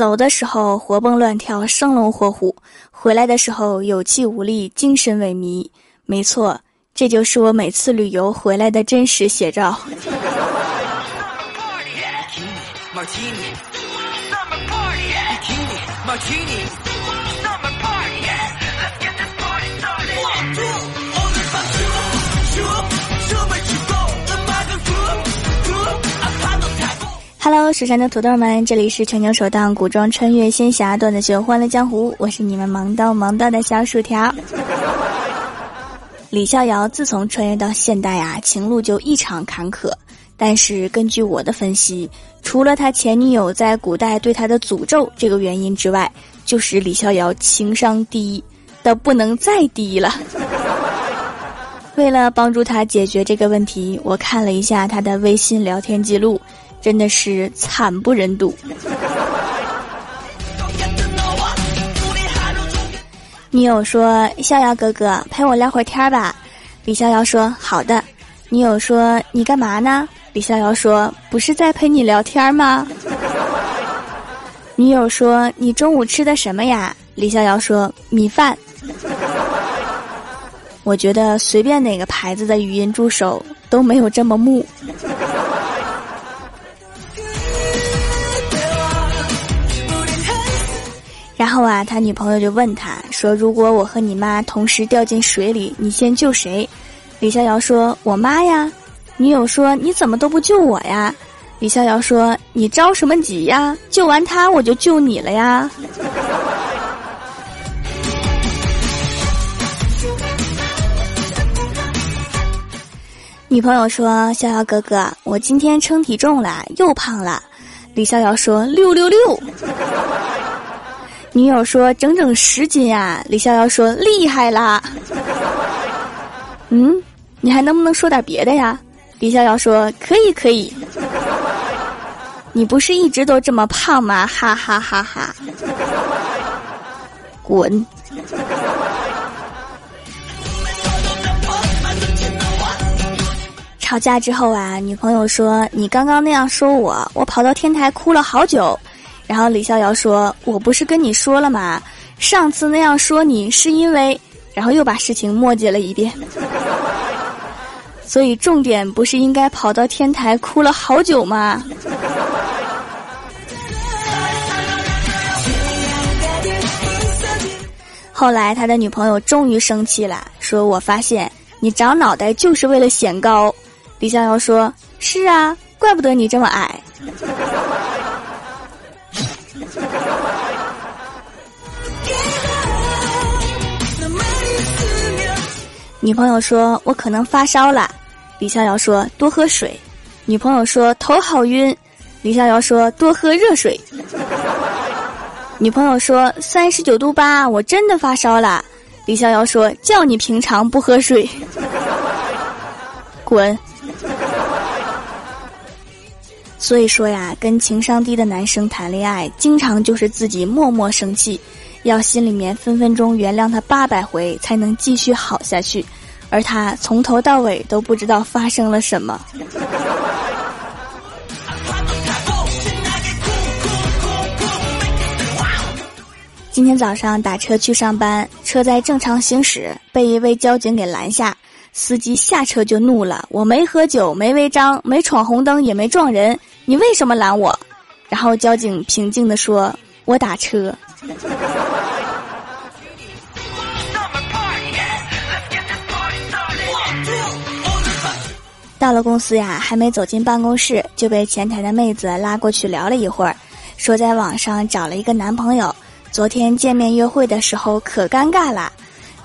走的时候活蹦乱跳、生龙活虎，回来的时候有气无力、精神萎靡。没错，这就是我每次旅游回来的真实写照。Hello，蜀山的土豆们，这里是全球首档古装穿越仙侠段子秀《欢乐江湖》，我是你们萌到萌到的小薯条。李逍遥自从穿越到现代啊，情路就异常坎坷。但是根据我的分析，除了他前女友在古代对他的诅咒这个原因之外，就是李逍遥情商低的不能再低了。为了帮助他解决这个问题，我看了一下他的微信聊天记录。真的是惨不忍睹。女友说：“逍遥哥哥，陪我聊会儿天吧。”李逍遥说：“好的。”女友说：“你干嘛呢？”李逍遥说：“不是在陪你聊天吗？”女友说：“你中午吃的什么呀？”李逍遥说：“米饭。”我觉得随便哪个牌子的语音助手都没有这么木。后啊，他女朋友就问他说：“如果我和你妈同时掉进水里，你先救谁？”李逍遥说：“我妈呀。”女友说：“你怎么都不救我呀？”李逍遥说：“你着什么急呀？救完他我就救你了呀。” 女朋友说：“逍遥哥哥，我今天称体重了，又胖了。”李逍遥说：“六六六。”女友说：“整整十斤呀！”李逍遥说：“厉害啦！”嗯，你还能不能说点别的呀？李逍遥说：“可以，可以。”你不是一直都这么胖吗？哈哈哈哈！滚！吵架之后啊，女朋友说：“你刚刚那样说我，我跑到天台哭了好久。”然后李逍遥说：“我不是跟你说了吗？上次那样说你是因为……”然后又把事情墨迹了一遍。所以重点不是应该跑到天台哭了好久吗？后来他的女朋友终于生气了，说：“我发现你长脑袋就是为了显高。”李逍遥说：“是啊，怪不得你这么矮。”女朋友说：“我可能发烧了。”李逍遥说：“多喝水。”女朋友说：“头好晕。”李逍遥说：“多喝热水。”女朋友说：“三十九度八，我真的发烧了。”李逍遥说：“叫你平常不喝水，滚。”所以说呀，跟情商低的男生谈恋爱，经常就是自己默默生气。要心里面分分钟原谅他八百回，才能继续好下去，而他从头到尾都不知道发生了什么。今天早上打车去上班，车在正常行驶，被一位交警给拦下，司机下车就怒了：“我没喝酒，没违章，没闯红灯，也没撞人，你为什么拦我？”然后交警平静地说：“我打车。” 到了公司呀，还没走进办公室，就被前台的妹子拉过去聊了一会儿，说在网上找了一个男朋友，昨天见面约会的时候可尴尬了。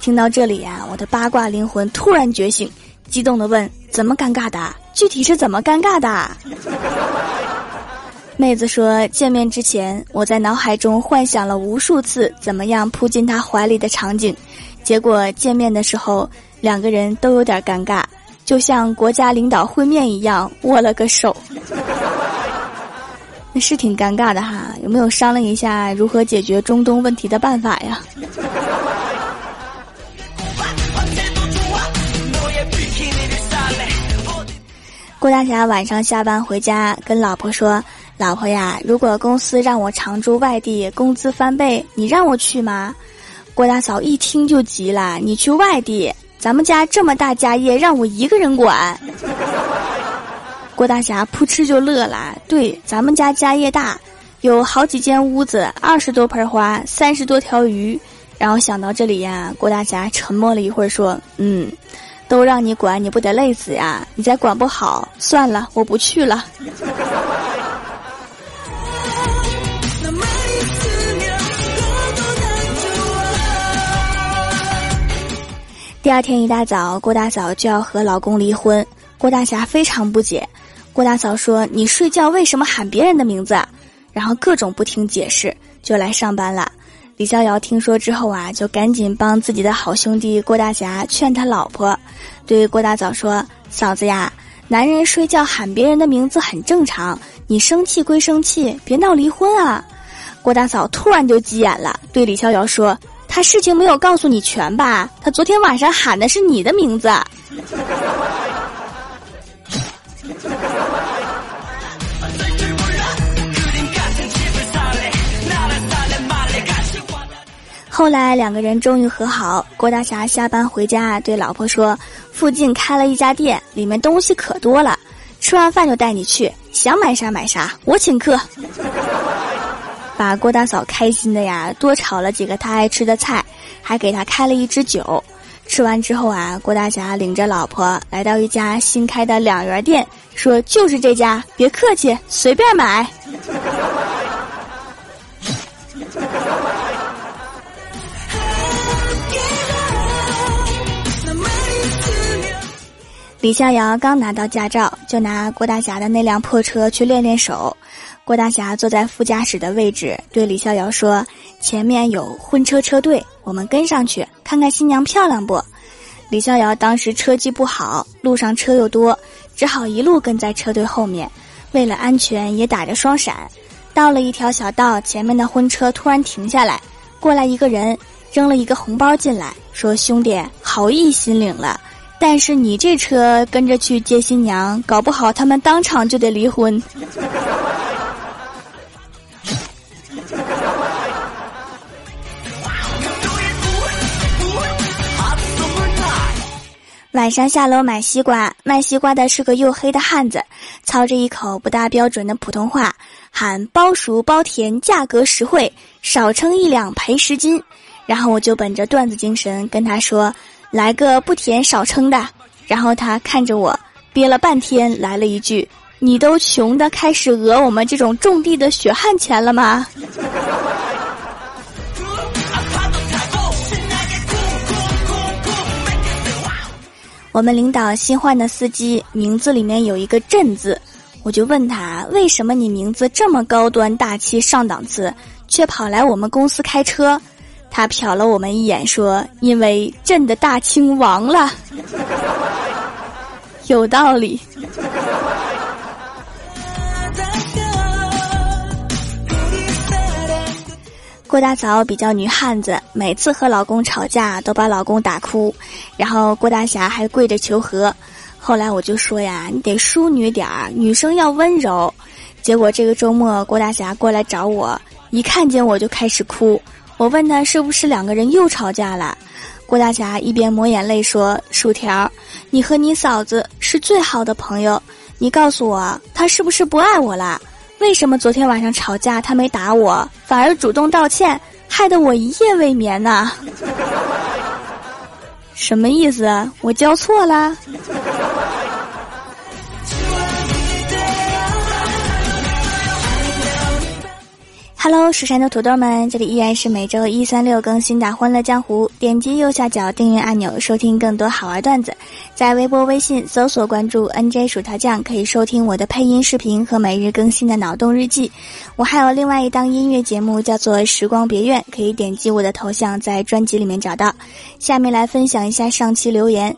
听到这里呀，我的八卦灵魂突然觉醒，激动的问：怎么尴尬的？具体是怎么尴尬的？妹子说：“见面之前，我在脑海中幻想了无数次怎么样扑进他怀里的场景，结果见面的时候，两个人都有点尴尬，就像国家领导会面一样，握了个手。那是挺尴尬的哈，有没有商量一下如何解决中东问题的办法呀？”郭大侠晚上下班回家，跟老婆说。老婆呀，如果公司让我常驻外地，工资翻倍，你让我去吗？郭大嫂一听就急了，你去外地，咱们家这么大家业，让我一个人管。郭大侠扑哧就乐了，对，咱们家家业大，有好几间屋子，二十多盆花，三十多条鱼。然后想到这里呀，郭大侠沉默了一会儿，说：“嗯，都让你管，你不得累死呀？你再管不好，算了，我不去了。”第二天一大早，郭大嫂就要和老公离婚。郭大侠非常不解，郭大嫂说：“你睡觉为什么喊别人的名字？”然后各种不听解释，就来上班了。李逍遥听说之后啊，就赶紧帮自己的好兄弟郭大侠劝他老婆，对郭大嫂说：“嫂子呀，男人睡觉喊别人的名字很正常，你生气归生气，别闹离婚啊。”郭大嫂突然就急眼了，对李逍遥说。他事情没有告诉你全吧？他昨天晚上喊的是你的名字。后来两个人终于和好。郭大侠下班回家，对老婆说：“附近开了一家店，里面东西可多了，吃完饭就带你去，想买啥买啥，我请客。”把郭大嫂开心的呀，多炒了几个她爱吃的菜，还给她开了一支酒。吃完之后啊，郭大侠领着老婆来到一家新开的两元店，说：“就是这家，别客气，随便买。”李逍遥刚拿到驾照，就拿郭大侠的那辆破车去练练手。郭大侠坐在副驾驶的位置，对李逍遥说：“前面有婚车车队，我们跟上去看看新娘漂亮不？”李逍遥当时车技不好，路上车又多，只好一路跟在车队后面。为了安全，也打着双闪。到了一条小道，前面的婚车突然停下来，过来一个人，扔了一个红包进来，说：“兄弟，好意心领了，但是你这车跟着去接新娘，搞不好他们当场就得离婚。”晚上下楼买西瓜，卖西瓜的是个黝黑的汉子，操着一口不大标准的普通话，喊包熟包甜，价格实惠，少称一两赔十斤。然后我就本着段子精神跟他说：“来个不甜少称的。”然后他看着我，憋了半天，来了一句：“你都穷的开始讹我们这种种地的血汗钱了吗？” 我们领导新换的司机名字里面有一个“镇”字，我就问他为什么你名字这么高端大气上档次，却跑来我们公司开车？他瞟了我们一眼说：“因为朕的大清亡了。”有道理。郭大嫂比较女汉子，每次和老公吵架都把老公打哭，然后郭大侠还跪着求和。后来我就说呀，你得淑女点儿，女生要温柔。结果这个周末郭大侠过来找我，一看见我就开始哭。我问他是不是两个人又吵架了？郭大侠一边抹眼泪说：“薯条，你和你嫂子是最好的朋友，你告诉我，他是不是不爱我了？”为什么昨天晚上吵架他没打我，反而主动道歉，害得我一夜未眠呢？什么意思？我教错了？Hello，蜀山的土豆们，这里依然是每周一、三、六更新的《欢乐江湖》。点击右下角订阅按钮，收听更多好玩段子。在微博、微信搜索关注 “nj 薯条酱”，可以收听我的配音视频和每日更新的脑洞日记。我还有另外一档音乐节目，叫做《时光别院》，可以点击我的头像，在专辑里面找到。下面来分享一下上期留言。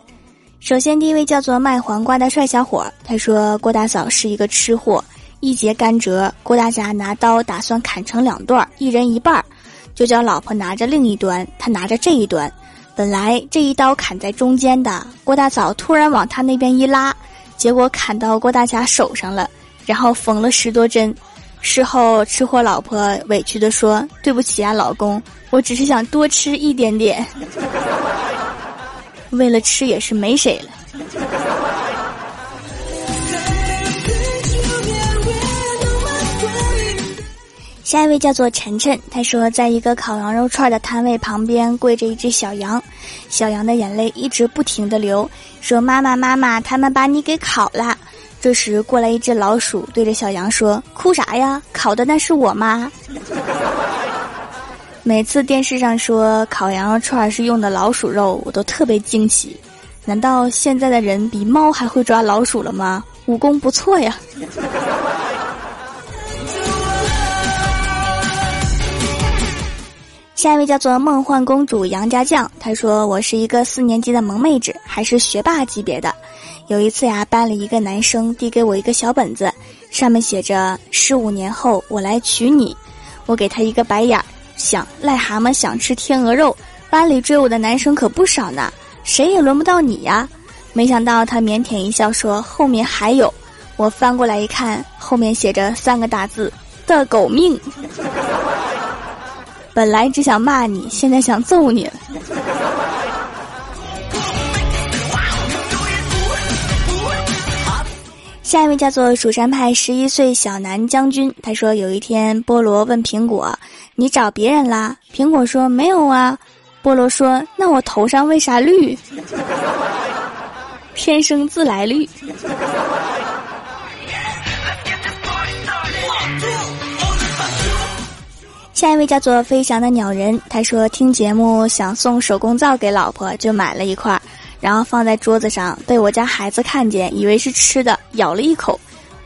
首先，第一位叫做卖黄瓜的帅小伙，他说郭大嫂是一个吃货。一节甘蔗，郭大侠拿刀打算砍成两段，一人一半儿，就叫老婆拿着另一端，他拿着这一端。本来这一刀砍在中间的，郭大嫂突然往他那边一拉，结果砍到郭大侠手上了，然后缝了十多针。事后吃货老婆委屈的说：“对不起啊，老公，我只是想多吃一点点，为了吃也是没谁了。”下一位叫做晨晨，他说，在一个烤羊肉串的摊位旁边跪着一只小羊，小羊的眼泪一直不停的流，说：“妈妈妈妈，他们把你给烤了。”这时过来一只老鼠，对着小羊说：“哭啥呀？烤的那是我妈。” 每次电视上说烤羊肉串是用的老鼠肉，我都特别惊奇，难道现在的人比猫还会抓老鼠了吗？武功不错呀。下一位叫做梦幻公主杨家将，她说：“我是一个四年级的萌妹子，还是学霸级别的。有一次呀，班里一个男生递给我一个小本子，上面写着‘十五年后我来娶你’，我给他一个白眼儿，想癞蛤蟆想吃天鹅肉，班里追我的男生可不少呢，谁也轮不到你呀。没想到他腼腆一笑说后面还有，我翻过来一看，后面写着三个大字的狗命。”本来只想骂你，现在想揍你。下一位叫做蜀山派十一岁小南将军，他说有一天菠萝问苹果：“你找别人啦？”苹果说：“没有啊。”菠萝说：“那我头上为啥绿？天生自来绿。”下一位叫做飞翔的鸟人，他说听节目想送手工皂给老婆，就买了一块，然后放在桌子上，被我家孩子看见，以为是吃的，咬了一口。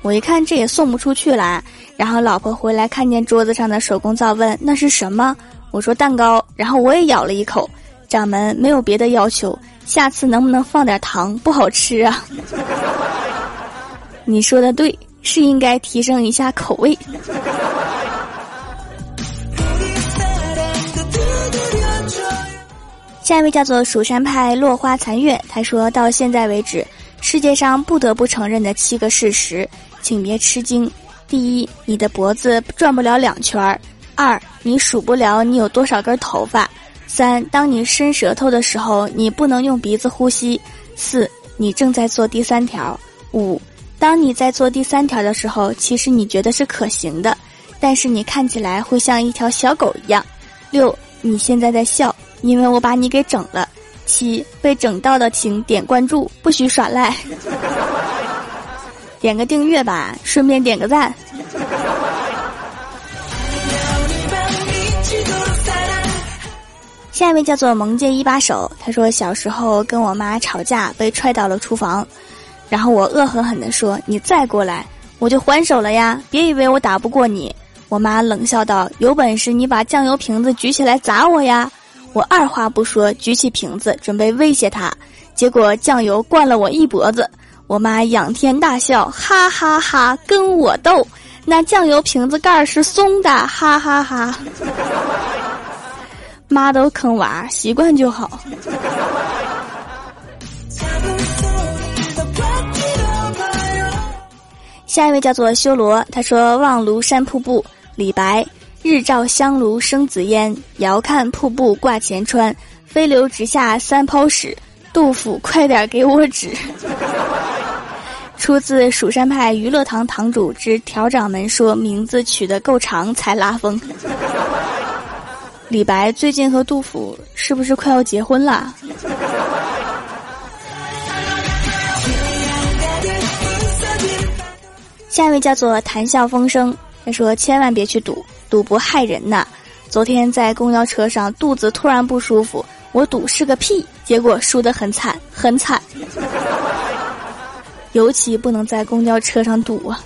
我一看这也送不出去了，然后老婆回来看见桌子上的手工皂，问那是什么？我说蛋糕，然后我也咬了一口。掌门没有别的要求，下次能不能放点糖？不好吃啊。你说的对，是应该提升一下口味。下一位叫做蜀山派落花残月，他说到现在为止，世界上不得不承认的七个事实，请别吃惊。第一，你的脖子转不了两圈儿；二，你数不了你有多少根头发；三，当你伸舌头的时候，你不能用鼻子呼吸；四，你正在做第三条；五，当你在做第三条的时候，其实你觉得是可行的，但是你看起来会像一条小狗一样；六，你现在在笑。因为我把你给整了，七被整到的请点关注，不许耍赖，点个订阅吧，顺便点个赞。下一位叫做萌界一把手，他说小时候跟我妈吵架，被踹到了厨房，然后我恶狠狠地说：“你再过来，我就还手了呀！别以为我打不过你。”我妈冷笑道：“有本事你把酱油瓶子举起来砸我呀！”我二话不说，举起瓶子准备威胁他，结果酱油灌了我一脖子。我妈仰天大笑，哈哈哈，跟我斗？那酱油瓶子盖是松的，哈哈哈。妈都坑娃，习惯就好。下一位叫做修罗，他说望庐山瀑布，李白。日照香炉生紫烟，遥看瀑布挂前川。飞流直下三泡屎，杜甫快点给我指。出自蜀山派娱乐堂堂主之调掌门说：“名字取得够长才拉风。”李白最近和杜甫是不是快要结婚了？下一位叫做谈笑风生，他说：“千万别去赌。”赌博害人呐！昨天在公交车上，肚子突然不舒服，我赌是个屁，结果输得很惨，很惨。尤其不能在公交车上赌啊！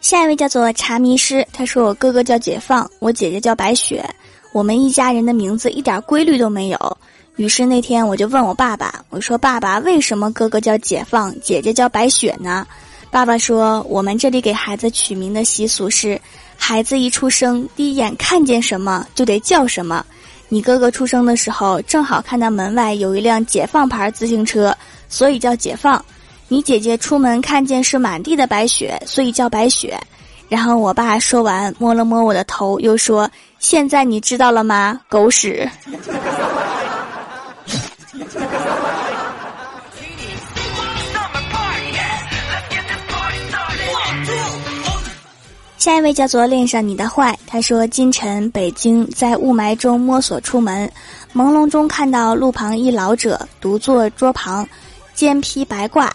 下一位叫做茶迷师，他说我哥哥叫解放，我姐姐叫白雪，我们一家人的名字一点规律都没有。于是那天我就问我爸爸，我说：“爸爸，为什么哥哥叫解放，姐姐叫白雪呢？”爸爸说：“我们这里给孩子取名的习俗是，孩子一出生，第一眼看见什么就得叫什么。你哥哥出生的时候，正好看到门外有一辆解放牌自行车，所以叫解放。你姐姐出门看见是满地的白雪，所以叫白雪。然后我爸说完，摸了摸我的头，又说：“现在你知道了吗？狗屎。” 下一位叫做恋上你的坏，他说：今晨北京在雾霾中摸索出门，朦胧中看到路旁一老者独坐桌旁，肩披白褂，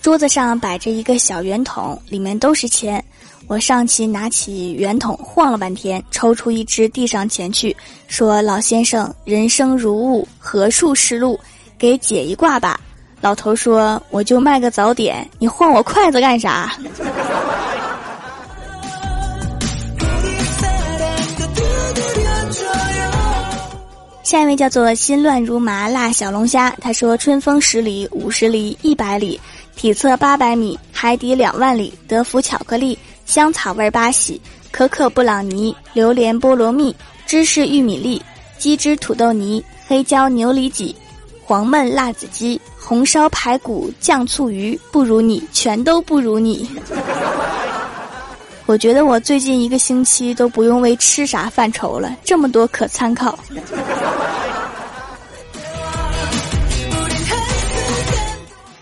桌子上摆着一个小圆筒，里面都是钱。我上期拿起圆筒晃了半天，抽出一支递上前去，说：“老先生，人生如雾，何处是路？给解一卦吧。”老头说：“我就卖个早点，你晃我筷子干啥？”下一位叫做心乱如麻辣小龙虾，他说：“春风十里、五十里、一百里，体测八百米，海底两万里，德芙巧克力，香草味巴西，可可布朗尼，榴莲菠萝蜜，芝士玉米粒，鸡汁土豆泥，黑椒牛里脊，黄焖辣子鸡，红烧排骨酱醋鱼，不如你，全都不如你。”我觉得我最近一个星期都不用为吃啥犯愁了，这么多可参考。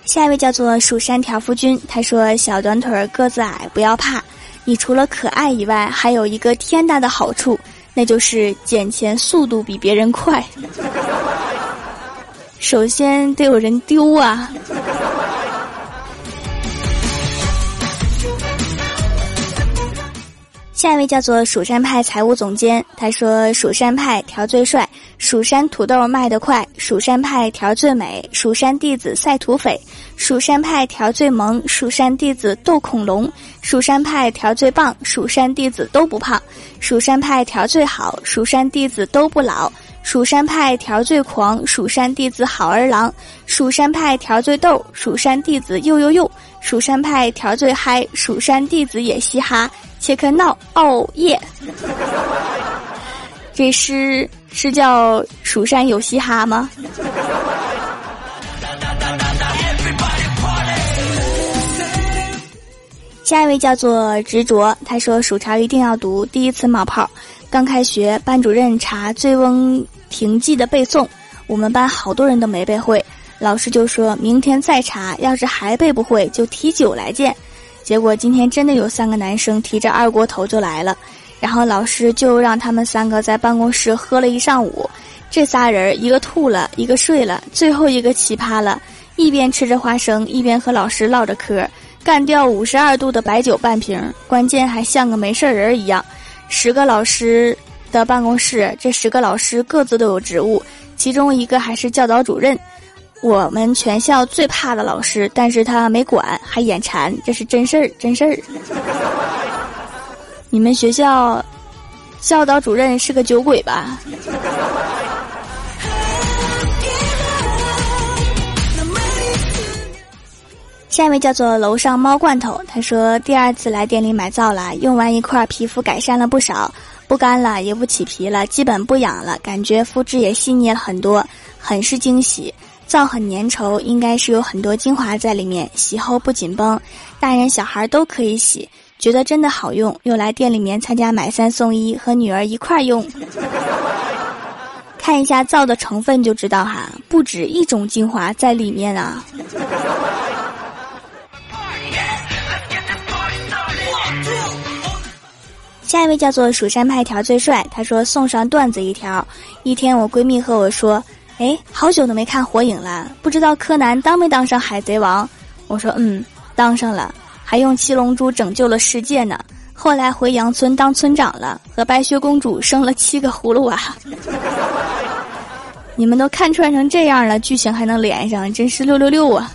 下一位叫做蜀山条夫君，他说：“小短腿个子矮，不要怕，你除了可爱以外，还有一个天大的好处，那就是捡钱速度比别人快。首先得有人丢啊。”下一位叫做蜀山派财务总监，他说：“蜀山派条最帅，蜀山土豆卖得快，蜀山派条最美，蜀山弟子赛土匪，蜀山派条最萌，蜀山弟子斗恐龙，蜀山派条最棒，蜀山弟子都不胖，蜀山派条最好，蜀山弟子都不老，蜀山派条最狂，蜀山弟子好儿郎，蜀山派条最逗，蜀山弟子又又又，蜀山派条最嗨，蜀山弟子也嘻哈。”切克闹哦耶！这诗是叫“蜀山有嘻哈”吗？下一位叫做执着，他说：“薯条一定要读。第一次冒泡，刚开学，班主任查《醉翁亭记》的背诵，我们班好多人都没背会，老师就说明天再查，要是还背不会，就提酒来见。”结果今天真的有三个男生提着二锅头就来了，然后老师就让他们三个在办公室喝了一上午。这仨人一个吐了，一个睡了，最后一个奇葩了，一边吃着花生，一边和老师唠着嗑，干掉五十二度的白酒半瓶，关键还像个没事人一样。十个老师的办公室，这十个老师各自都有职务，其中一个还是教导主任。我们全校最怕的老师，但是他没管，还眼馋，这是真事儿，真事儿。你们学校教导主任是个酒鬼吧？下一位叫做楼上猫罐头，他说第二次来店里买皂了，用完一块，皮肤改善了不少，不干了，也不起皮了，基本不痒了，感觉肤质也细腻了很多，很是惊喜。皂很粘稠，应该是有很多精华在里面，洗后不紧绷，大人小孩都可以洗，觉得真的好用。又来店里面参加买三送一，和女儿一块用。看一下皂的成分就知道哈，不止一种精华在里面啊。下一位叫做蜀山派条最帅，他说送上段子一条。一天我闺蜜和我说。哎，好久都没看火影了，不知道柯南当没当上海贼王？我说嗯，当上了，还用七龙珠拯救了世界呢。后来回羊村当村长了，和白雪公主生了七个葫芦娃。你们都看穿成这样了，剧情还能连上，真是六六六啊！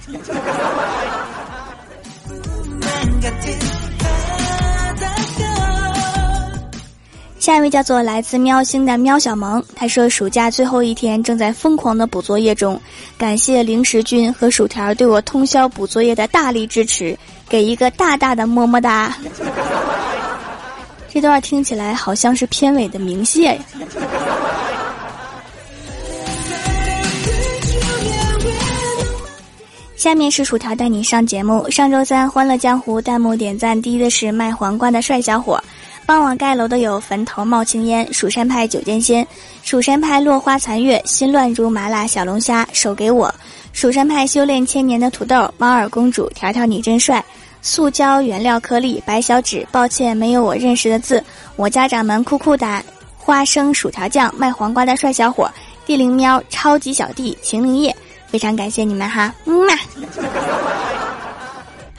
下一位叫做来自喵星的喵小萌，他说暑假最后一天正在疯狂的补作业中，感谢零食君和薯条对我通宵补作业的大力支持，给一个大大的么么哒。这段听起来好像是片尾的鸣谢呀。下面是薯条带你上节目。上周三《欢乐江湖》弹幕点赞第一的是卖黄瓜的帅小伙，帮我盖楼的有坟头冒青烟、蜀山派九剑仙、蜀山派落花残月、心乱如麻辣小龙虾、手给我、蜀山派修炼千年的土豆、猫耳公主、条条你真帅、塑胶原料颗粒、白小纸，抱歉没有我认识的字，我家掌门酷酷哒。花生薯条酱卖黄瓜的帅小伙，地灵喵超级小弟秦灵叶，非常感谢你们哈，嗯嘛。